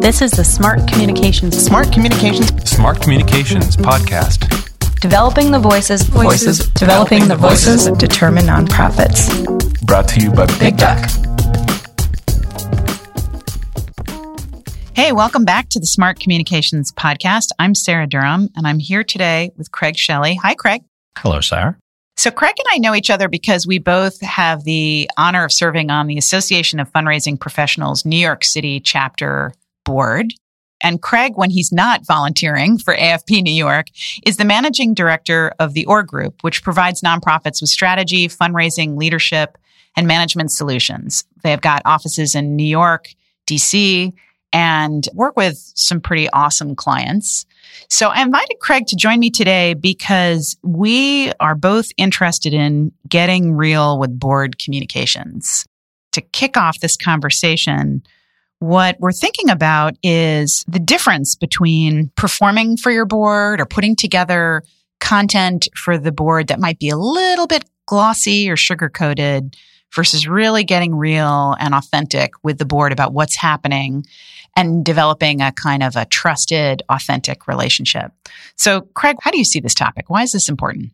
This is the Smart Communications Smart Communications Smart Communications Podcast. Developing the voices, Voices. developing the voices. determine nonprofits. Brought to you by Big Duck. Hey, welcome back to the Smart Communications Podcast. I'm Sarah Durham, and I'm here today with Craig Shelley. Hi, Craig. Hello, Sarah. So, Craig and I know each other because we both have the honor of serving on the Association of Fundraising Professionals New York City chapter board. And Craig, when he's not volunteering for AFP New York, is the managing director of the Orr Group, which provides nonprofits with strategy, fundraising, leadership, and management solutions. They have got offices in New York, DC, and work with some pretty awesome clients. So I invited Craig to join me today because we are both interested in getting real with board communications. To kick off this conversation, what we're thinking about is the difference between performing for your board or putting together content for the board that might be a little bit glossy or sugar coated versus really getting real and authentic with the board about what's happening and developing a kind of a trusted, authentic relationship. So, Craig, how do you see this topic? Why is this important?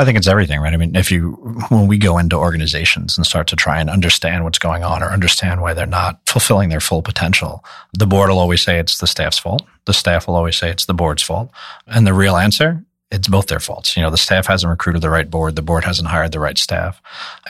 I think it's everything, right? I mean, if you, when we go into organizations and start to try and understand what's going on or understand why they're not fulfilling their full potential, the board will always say it's the staff's fault. The staff will always say it's the board's fault. And the real answer, it's both their faults. You know, the staff hasn't recruited the right board. The board hasn't hired the right staff.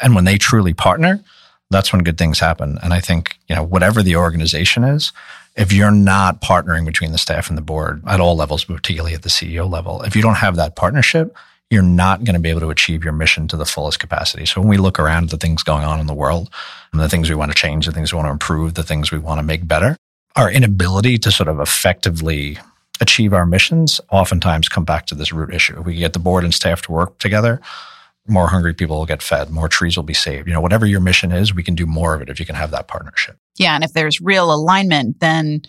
And when they truly partner, that's when good things happen. And I think, you know, whatever the organization is, if you're not partnering between the staff and the board at all levels, particularly at the CEO level, if you don't have that partnership, you're not going to be able to achieve your mission to the fullest capacity. So when we look around at the things going on in the world, and the things we want to change, the things we want to improve, the things we want to make better, our inability to sort of effectively achieve our missions oftentimes come back to this root issue. If we get the board and staff to work together, more hungry people will get fed, more trees will be saved. You know, whatever your mission is, we can do more of it if you can have that partnership. Yeah. And if there's real alignment, then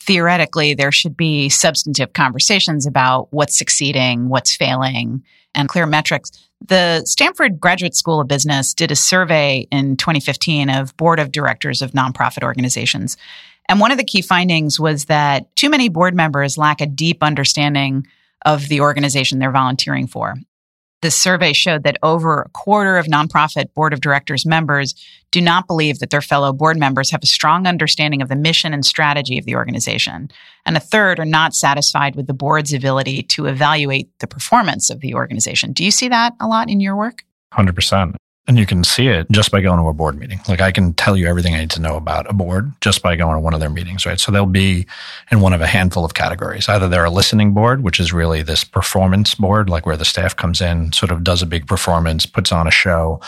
theoretically there should be substantive conversations about what's succeeding, what's failing, and clear metrics. The Stanford Graduate School of Business did a survey in 2015 of board of directors of nonprofit organizations. And one of the key findings was that too many board members lack a deep understanding of the organization they're volunteering for. The survey showed that over a quarter of nonprofit board of directors members do not believe that their fellow board members have a strong understanding of the mission and strategy of the organization. And a third are not satisfied with the board's ability to evaluate the performance of the organization. Do you see that a lot in your work? 100%. And you can see it just by going to a board meeting. Like I can tell you everything I need to know about a board just by going to one of their meetings, right? So they'll be in one of a handful of categories. Either they're a listening board, which is really this performance board, like where the staff comes in, sort of does a big performance, puts on a show,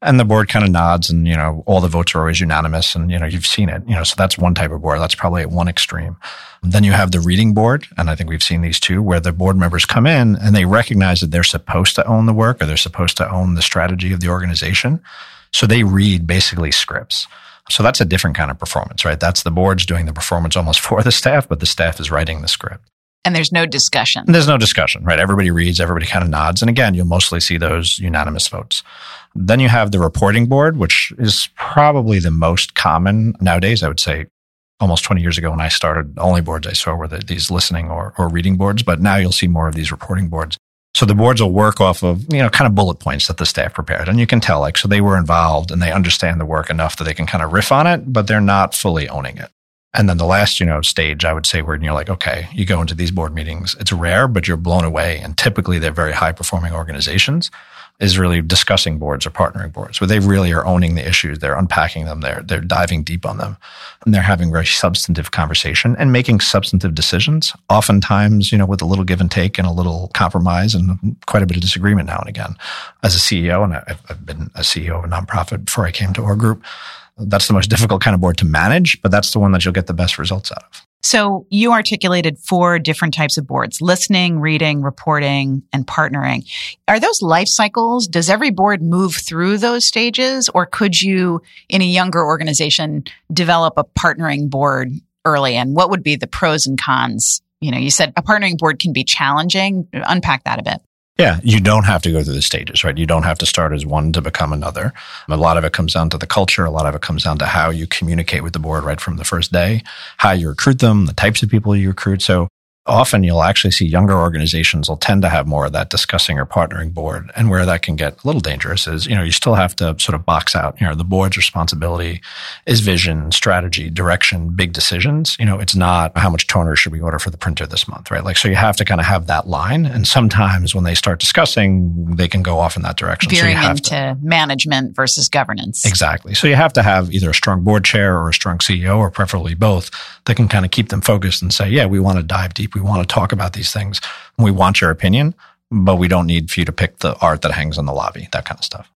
and the board kind of nods and, you know, all the votes are always unanimous and, you know, you've seen it, you know, so that's one type of board. That's probably at one extreme. Then you have the reading board. And I think we've seen these too, where the board members come in and they recognize that they're supposed to own the work or they're supposed to own the strategy of the organization. So they read basically scripts. So that's a different kind of performance, right? That's the board's doing the performance almost for the staff, but the staff is writing the script. And there's no discussion. There's no discussion, right? Everybody reads, everybody kind of nods. And again, you'll mostly see those unanimous votes. Then you have the reporting board, which is probably the most common nowadays. I would say almost 20 years ago when I started, only boards I saw were the, these listening or, or reading boards, but now you'll see more of these reporting boards. So the boards will work off of, you know, kind of bullet points that the staff prepared. And you can tell, like, so they were involved and they understand the work enough that they can kind of riff on it, but they're not fully owning it. And then the last, you know, stage I would say where you're like, okay, you go into these board meetings. It's rare, but you're blown away. And typically they're very high performing organizations is really discussing boards or partnering boards where they really are owning the issues. They're unpacking them. They're, they're diving deep on them and they're having very substantive conversation and making substantive decisions. Oftentimes, you know, with a little give and take and a little compromise and quite a bit of disagreement now and again. As a CEO, and I've, I've been a CEO of a nonprofit before I came to Orr Group, that's the most difficult kind of board to manage, but that's the one that you'll get the best results out of. So you articulated four different types of boards, listening, reading, reporting, and partnering. Are those life cycles? Does every board move through those stages? Or could you, in a younger organization, develop a partnering board early? And what would be the pros and cons? You know, you said a partnering board can be challenging. Unpack that a bit. Yeah, you don't have to go through the stages, right? You don't have to start as one to become another. A lot of it comes down to the culture. A lot of it comes down to how you communicate with the board right from the first day, how you recruit them, the types of people you recruit. So often you'll actually see younger organizations will tend to have more of that discussing or partnering board. And where that can get a little dangerous is, you know, you still have to sort of box out, you know, the board's responsibility is vision, strategy, direction, big decisions. You know, it's not how much toner should we order for the printer this month, right? Like, so you have to kind of have that line. And sometimes when they start discussing, they can go off in that direction. Veering so into to, management versus governance. Exactly. So you have to have either a strong board chair or a strong CEO or preferably both that can kind of keep them focused and say, yeah, we want to dive deep we want to talk about these things. We want your opinion, but we don't need for you to pick the art that hangs in the lobby, that kind of stuff.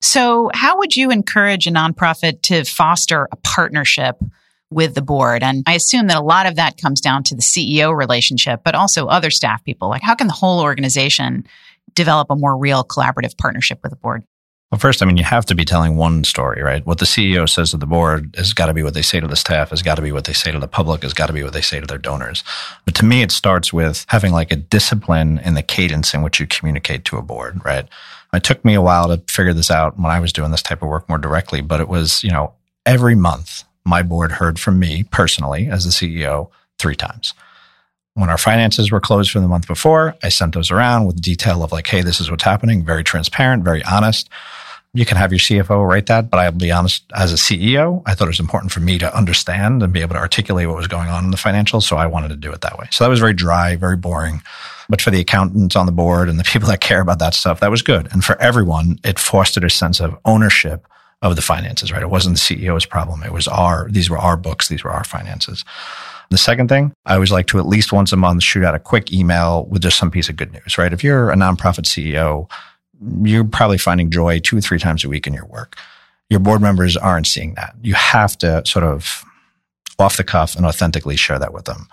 So, how would you encourage a nonprofit to foster a partnership with the board? And I assume that a lot of that comes down to the CEO relationship, but also other staff people. Like, how can the whole organization develop a more real collaborative partnership with the board? Well, first, I mean, you have to be telling one story, right? What the CEO says to the board has got to be what they say to the staff, has got to be what they say to the public, has got to be what they say to their donors. But to me, it starts with having like a discipline in the cadence in which you communicate to a board, right? It took me a while to figure this out when I was doing this type of work more directly, but it was, you know, every month my board heard from me personally as the CEO three times. When our finances were closed for the month before, I sent those around with detail of like, hey, this is what's happening, very transparent, very honest. You can have your CFO write that, but I'll be honest, as a CEO, I thought it was important for me to understand and be able to articulate what was going on in the financials. So I wanted to do it that way. So that was very dry, very boring. But for the accountants on the board and the people that care about that stuff, that was good. And for everyone, it fostered a sense of ownership of the finances, right? It wasn't the CEO's problem. It was our, these were our books. These were our finances. The second thing, I always like to at least once a month shoot out a quick email with just some piece of good news, right? If you're a nonprofit CEO, you're probably finding joy two or three times a week in your work. Your board members aren't seeing that. You have to sort of off the cuff and authentically share that with them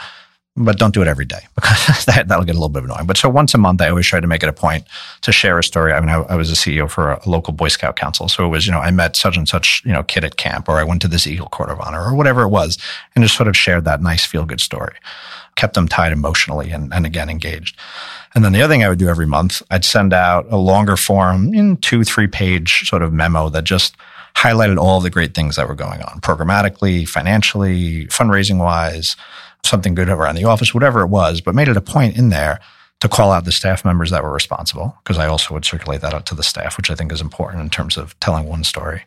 but don't do it every day because that, that'll get a little bit annoying. But so once a month, I always try to make it a point to share a story. I mean, I, I was a CEO for a, a, local Boy Scout council. So it was, you know, I met such and such, you know, kid at camp or I went to this Eagle Court of Honor or whatever it was and just sort of shared that nice feel good story. Kept them tied emotionally and, and again engaged. And then the other thing I would do every month, I'd send out a longer form in two, three page sort of memo that just highlighted all the great things that were going on programmatically, financially, fundraising wise, something good around the office, whatever it was, but made it a point in there to call out the staff members that were responsible, because I also would circulate that out to the staff, which I think is important in terms of telling one story.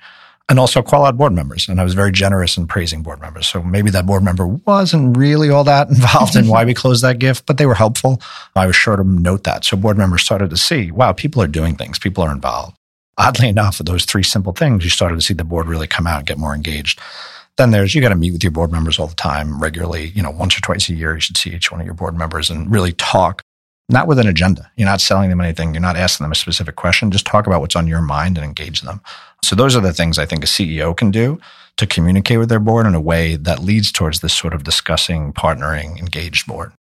And also call out board members. And I was very generous in praising board members. So maybe that board member wasn't really all that involved in why we closed that gift, but they were helpful. I was sure to note that. So board members started to see, wow, people are doing things, people are involved. Oddly enough, with those three simple things, you started to see the board really come out and get more engaged. Then there's you got to meet with your board members all the time, regularly. You know, once or twice a year, you should see each one of your board members and really talk. Not with an agenda. You're not selling them anything. You're not asking them a specific question. Just talk about what's on your mind and engage them. So those are the things I think a CEO can do to communicate with their board in a way that leads towards this sort of discussing, partnering, engaged board.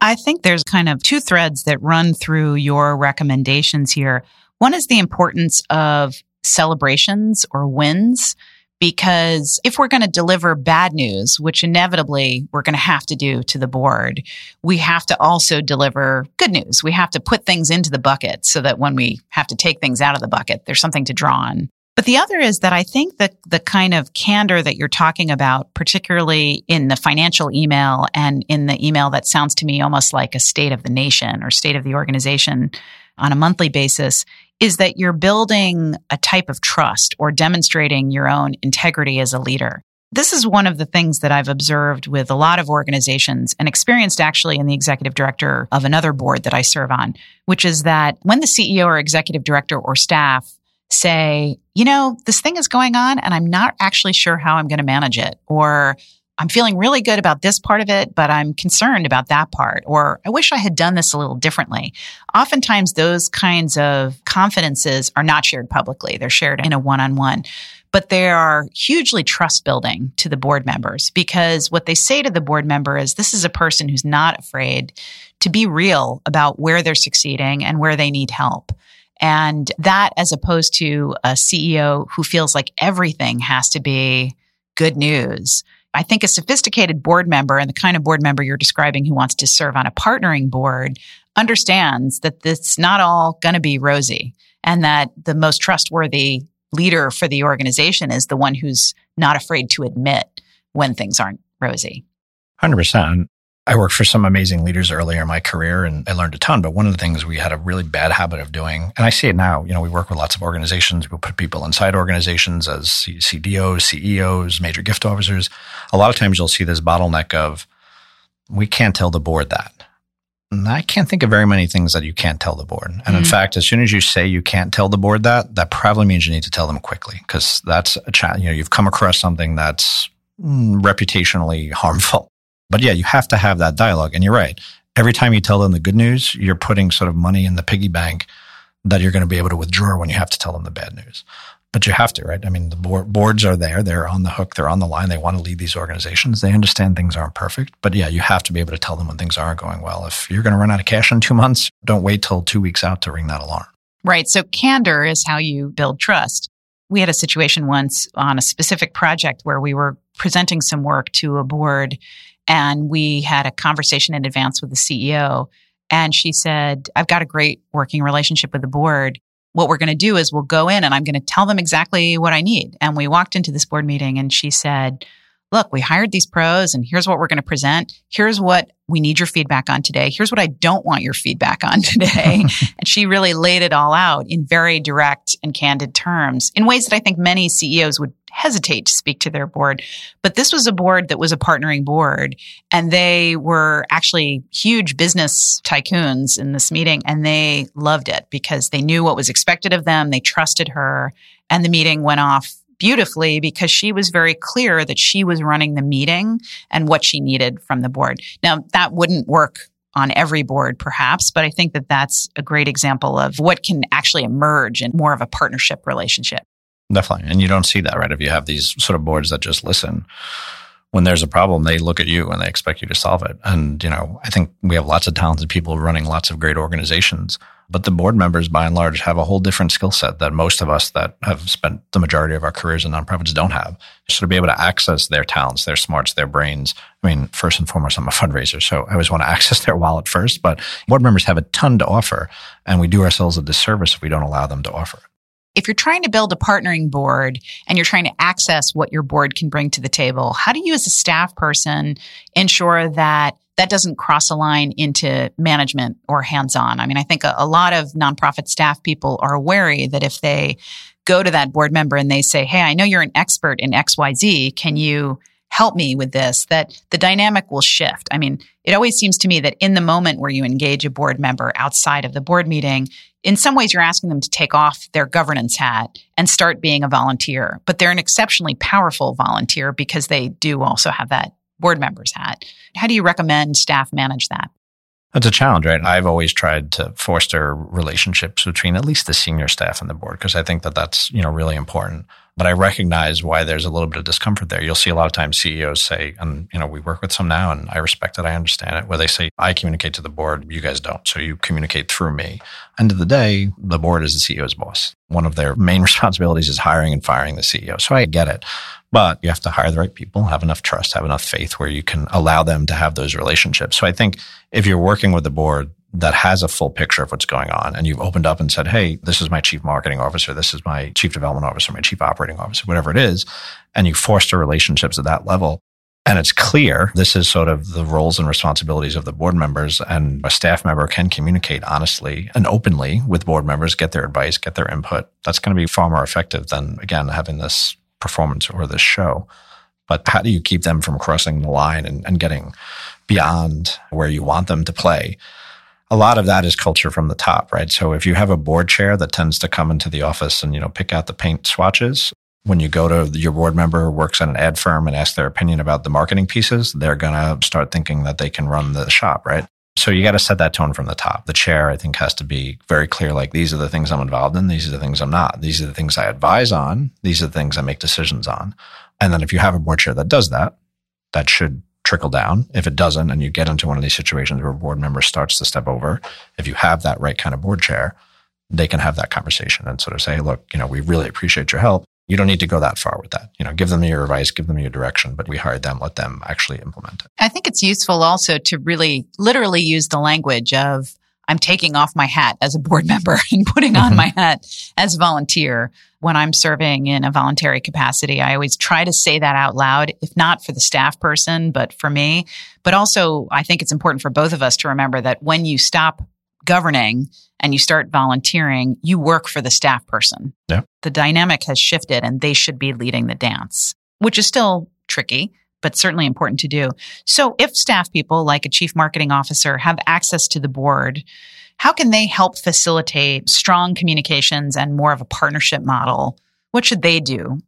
I think there's kind of two threads that run through your recommendations here. One is the importance of celebrations or wins because if we're going to deliver bad news, which inevitably we're going to have to do to the board, we have to also deliver good news. We have to put things into the bucket so that when we have to take things out of the bucket, there's something to draw on. But the other is that I think that the kind of candor that you're talking about, particularly in the financial email and in the email that sounds to me almost like a state of the nation or state of the organization on a monthly basis, is that you're building a type of trust or demonstrating your own integrity as a leader. This is one of the things that I've observed with a lot of organizations and experienced actually in the executive director of another board that I serve on, which is that when the CEO or executive director or staff say, you know, this thing is going on and I'm not actually sure how I'm going to manage it, or I'm feeling really good about this part of it, but I'm concerned about that part, or I wish I had done this a little differently. Oftentimes, those kinds of confidences are not shared publicly. They're shared in a one on one, but they are hugely trust building to the board members because what they say to the board member is this is a person who's not afraid to be real about where they're succeeding and where they need help. And that as opposed to a CEO who feels like everything has to be good news I think a sophisticated board member and the kind of board member you're describing who wants to serve on a partnering board understands that it's not all going to be rosy and that the most trustworthy leader for the organization is the one who's not afraid to admit when things aren't rosy. 100%. I worked for some amazing leaders earlier in my career and I learned a ton. But one of the things we had a really bad habit of doing, and I see it now, you know, we work with lots of organizations. We put people inside organizations as CDOs, CEOs, major gift officers. A lot of times you'll see this bottleneck of, we can't tell the board that. And I can't think of very many things that you can't tell the board. And mm-hmm. in fact, as soon as you say you can't tell the board that, that probably means you need to tell them quickly because that's a challenge. You know, you've come across something that's mm, reputationally harmful. But yeah, you have to have that dialogue. And you're right. Every time you tell them the good news, you're putting sort of money in the piggy bank that you're going to be able to withdraw when you have to tell them the bad news but you have to, right? I mean, the board, boards are there. They're on the hook. They're on the line. They want to lead these organizations. They understand things aren't perfect, but yeah, you have to be able to tell them when things aren't going well. If you're going to run out of cash in two months, don't wait till two weeks out to ring that alarm. Right. So candor is how you build trust. We had a situation once on a specific project where we were presenting some work to a board and we had a conversation in advance with the CEO. And she said, I've got a great working relationship with the board what we're going to do is we'll go in and I'm going to tell them exactly what I need. And we walked into this board meeting and she said, look, we hired these pros and here's what we're going to present. Here's what we need your feedback on today. Here's what I don't want your feedback on today. and she really laid it all out in very direct and candid terms in ways that I think many CEOs would hesitate to speak to their board. But this was a board that was a partnering board and they were actually huge business tycoons in this meeting and they loved it because they knew what was expected of them. They trusted her and the meeting went off beautifully because she was very clear that she was running the meeting and what she needed from the board. Now that wouldn't work on every board perhaps, but I think that that's a great example of what can actually emerge in more of a partnership relationship. Definitely. And you don't see that, right? If you have these sort of boards that just listen, when there's a problem, they look at you and they expect you to solve it. And, you know, I think we have lots of talented people running lots of great organizations, but the board members by and large have a whole different skill set that most of us that have spent the majority of our careers in nonprofits don't have. So to be able to access their talents, their smarts, their brains. I mean, first and foremost, I'm a fundraiser, so I always want to access their wallet first, but board members have a ton to offer and we do ourselves a disservice if we don't allow them to offer it if you're trying to build a partnering board and you're trying to access what your board can bring to the table, how do you as a staff person ensure that that doesn't cross a line into management or hands on? I mean, I think a, a lot of nonprofit staff people are wary that if they go to that board member and they say, Hey, I know you're an expert in XYZ. Can you help me with this, that the dynamic will shift. I mean, it always seems to me that in the moment where you engage a board member outside of the board meeting, in some ways you're asking them to take off their governance hat and start being a volunteer. But they're an exceptionally powerful volunteer because they do also have that board member's hat. How do you recommend staff manage that? That's a challenge, right? I've always tried to foster relationships between at least the senior staff and the board because I think that that's, you know, really important. But I recognize why there's a little bit of discomfort there. You'll see a lot of times CEOs say, and you know, we work with some now and I respect it, I understand it, where they say, I communicate to the board, you guys don't. So you communicate through me. End of the day, the board is the CEO's boss. One of their main responsibilities is hiring and firing the CEO. So I get it. But you have to hire the right people, have enough trust, have enough faith where you can allow them to have those relationships. So I think if you're working with the board, that has a full picture of what's going on and you've opened up and said, Hey, this is my chief marketing officer. This is my chief development officer, my chief operating officer, whatever it is. And you foster relationships at that level. And it's clear this is sort of the roles and responsibilities of the board members and a staff member can communicate honestly and openly with board members, get their advice, get their input. That's going to be far more effective than again, having this performance or this show. But how do you keep them from crossing the line and, and getting beyond where you want them to play? A lot of that is culture from the top, right? So if you have a board chair that tends to come into the office and, you know, pick out the paint swatches, when you go to your board member who works at an ad firm and ask their opinion about the marketing pieces, they're going to start thinking that they can run the shop, right? So you got to set that tone from the top. The chair, I think, has to be very clear. Like these are the things I'm involved in. These are the things I'm not. These are the things I advise on. These are the things I make decisions on. And then if you have a board chair that does that, that should trickle down. If it doesn't, and you get into one of these situations where a board member starts to step over, if you have that right kind of board chair, they can have that conversation and sort of say, look, you know, we really appreciate your help. You don't need to go that far with that. You know, give them your advice, give them your direction, but we hired them, let them actually implement it. I think it's useful also to really literally use the language of, I'm taking off my hat as a board member and putting on Mhm. my hat as a volunteer when I'm serving in a voluntary capacity. I always try to say that out loud, if not for the staff person, but for me. But also, I think it's important for both of us to remember that when you stop governing and you start volunteering, you work for the staff person. Yeah. The dynamic has shifted and they should be leading the dance, which is still tricky, but certainly important to do. So if staff people like a chief marketing officer have access to the board, how can they help facilitate strong communications and more of a partnership model? What should they do?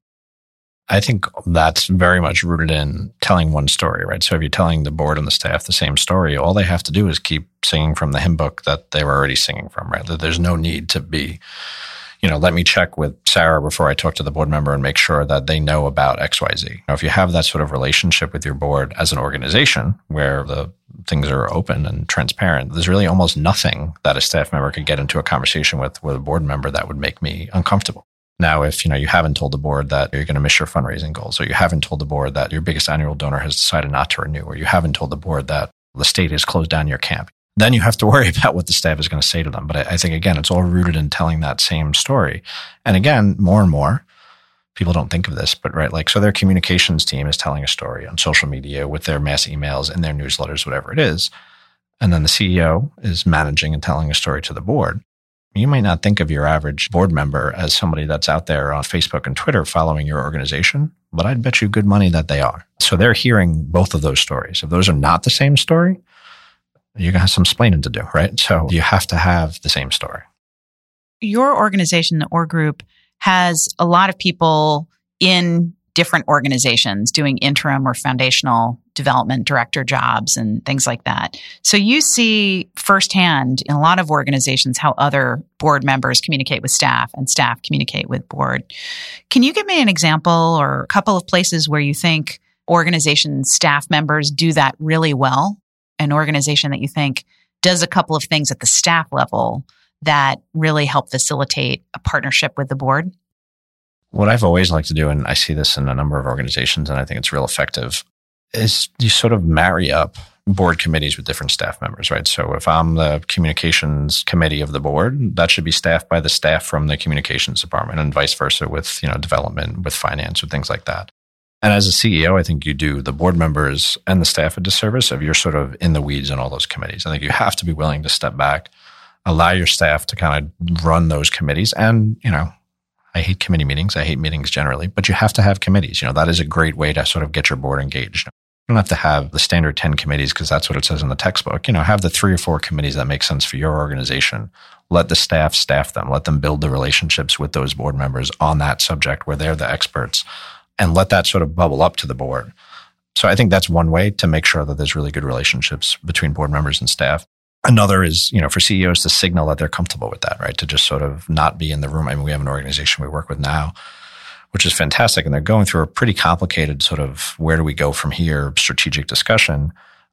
I think that's very much rooted in telling one story, right? So if you're telling the board and the staff the same story, all they have to do is keep singing from the hymn book that they were already singing from, right? There's no need to be, you know, let me check with Sarah before I talk to the board member and make sure that they know about XYZ. Now, if you have that sort of relationship with your board as an organization where the things are open and transparent, there's really almost nothing that a staff member could get into a conversation with with a board member that would make me uncomfortable. Now, if you know you haven't told the board that you're going to miss your fundraising goals, or you haven't told the board that your biggest annual donor has decided not to renew, or you haven't told the board that the state has closed down your camp, then you have to worry about what the staff is going to say to them. But I, I think again, it's all rooted in telling that same story. And again, more and more people don't think of this, but right, like so their communications team is telling a story on social media with their mass emails and their newsletters, whatever it is, and then the CEO is managing and telling a story to the board. You might not think of your average board member as somebody that's out there on Facebook and Twitter following your organization, but I'd bet you good money that they are. So they're hearing both of those stories. If those are not the same story, you're going to have some explaining to do, right? So you have to have the same story. Your organization, the Orr Group, has a lot of people in different organizations doing interim or foundational development director jobs and things like that. So you see firsthand in a lot of organizations how other board members communicate with staff and staff communicate with board. Can you give me an example or a couple of places where you think organization staff members do that really well? An organization that you think does a couple of things at the staff level that really help facilitate a partnership with the board? What I've always liked to do, and I see this in a number of organizations, and I think it's real effective, is you sort of marry up board committees with different staff members, right? So if I'm the communications committee of the board, that should be staffed by the staff from the communications department and vice versa with, you know, development, with finance, with things like that. And as a CEO, I think you do the board members and the staff a disservice if you're sort of in the weeds in all those committees. I think you have to be willing to step back, allow your staff to kind of run those committees. And, you know, I hate committee meetings. I hate meetings generally, but you have to have committees. You know, that is a great way to sort of get your board engaged. You don't have to have the standard 10 committees because that's what it says in the textbook. You know, have the three or four committees that make sense for your organization. Let the staff staff them. Let them build the relationships with those board members on that subject where they're the experts and let that sort of bubble up to the board. So I think that's one way to make sure that there's really good relationships between board members and staff. Another is, you know, for CEOs to signal that they're comfortable with that, right? To just sort of not be in the room. I mean, we have an organization we work with now, which is fantastic. And they're going through a pretty complicated sort of where do we go from here strategic discussion.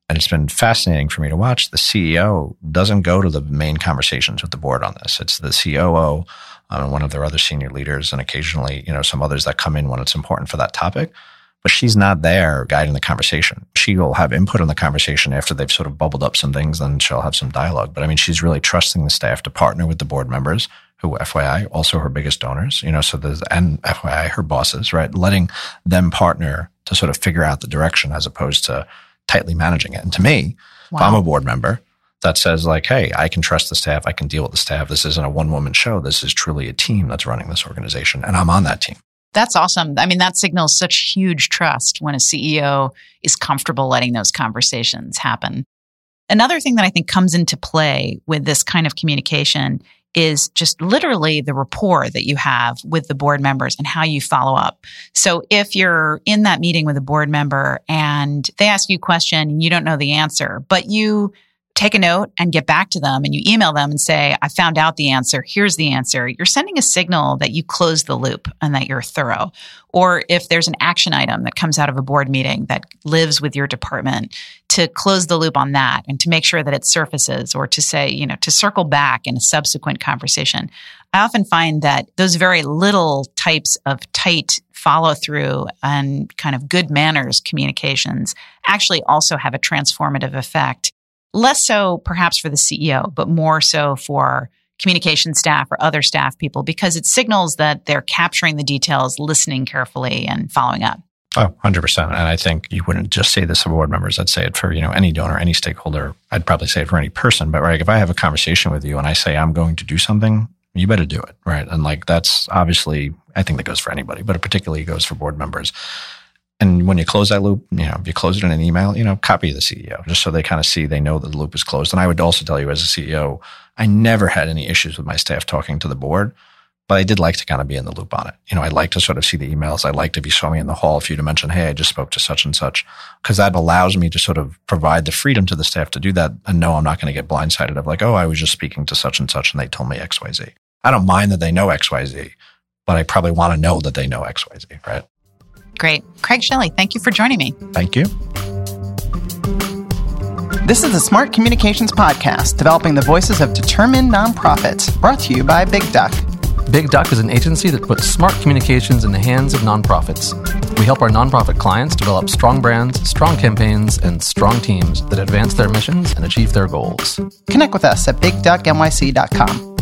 And it's been fascinating for me to watch. The CEO doesn't go to the main conversations with the board on this. It's the COO um, and one of their other senior leaders, and occasionally, you know, some others that come in when it's important for that topic. But she's not there guiding the conversation. She will have input on the conversation after they've sort of bubbled up some things, then she'll have some dialogue. But I mean, she's really trusting the staff to partner with the board members, who, FYI, also her biggest donors, you know, so there's, and FYI, her bosses, right? Letting them partner to sort of figure out the direction as opposed to tightly managing it. And to me, if I'm a board member, that says like, hey, I can trust the staff. I can deal with the staff. This isn't a one woman show. This is truly a team that's running this organization, and I'm on that team. That's awesome. I mean, that signals such huge trust when a CEO is comfortable letting those conversations happen. Another thing that I think comes into play with this kind of communication is just literally the rapport that you have with the board members and how you follow up. So if you're in that meeting with a board member and they ask you a question and you don't know the answer, but you take a note and get back to them and you email them and say, I found out the answer. Here's the answer. You're sending a signal that you close the loop and that you're thorough. Or if there's an action item that comes out of a board meeting that lives with your department, to close the loop on that and to make sure that it surfaces or to say, you know, to circle back in a subsequent conversation. I often find that those very little types of tight follow through and kind of good manners communications actually also have a transformative effect less so perhaps for the CEO, but more so for communication staff or other staff people because it signals that they're capturing the details, listening carefully, and following up. Oh, 100%. And I think you wouldn't just say this for board members. I'd say it for, you know, any donor, any stakeholder. I'd probably say it for any person. But right, if I have a conversation with you and I say I'm going to do something, you better do it. Right. And like that's obviously, I think that goes for anybody, but it particularly goes for board members. And when you close that loop, you know, if you close it in an email, you know, copy the CEO just so they kind of see they know that the loop is closed. And I would also tell you as a CEO, I never had any issues with my staff talking to the board, but I did like to kind of be in the loop on it. You know, I'd like to sort of see the emails. I liked if you saw me in the hall for you to mention, Hey, I just spoke to such and such, because that allows me to sort of provide the freedom to the staff to do that and know I'm not going to get blindsided of like, Oh, I was just speaking to such and such and they told me X, Y, Z. I don't mind that they know X, Y, Z, but I probably want to know that they know X, Y, Z, right? Great. Craig Shelley, thank you for joining me. Thank you. This is the Smart Communications Podcast, developing the voices of determined nonprofits, brought to you by Big Duck. Big Duck is an agency that puts smart communications in the hands of nonprofits. We help our nonprofit clients develop strong brands, strong campaigns, and strong teams that advance their missions and achieve their goals. Connect with us at bigducknyc.com.